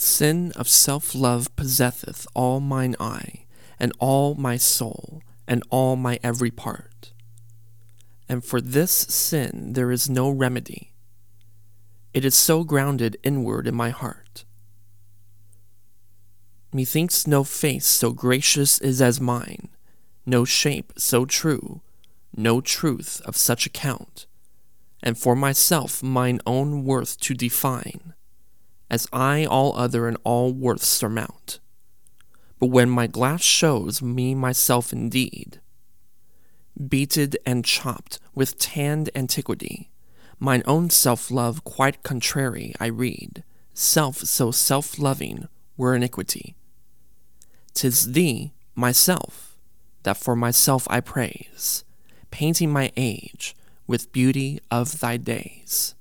Sin of self love possesseth all mine eye, and all my soul, and all my every part. And for this sin there is no remedy. It is so grounded inward in my heart. Methinks no face so gracious is as mine, no shape so true, no truth of such account, and for myself mine own worth to define, as I all other and all worth surmount. But when my glass shows me myself indeed, beated and chopped with tanned antiquity, mine own self love quite contrary I read, self so self loving were iniquity. Tis thee, myself, that for myself I praise, painting my age with beauty of thy days.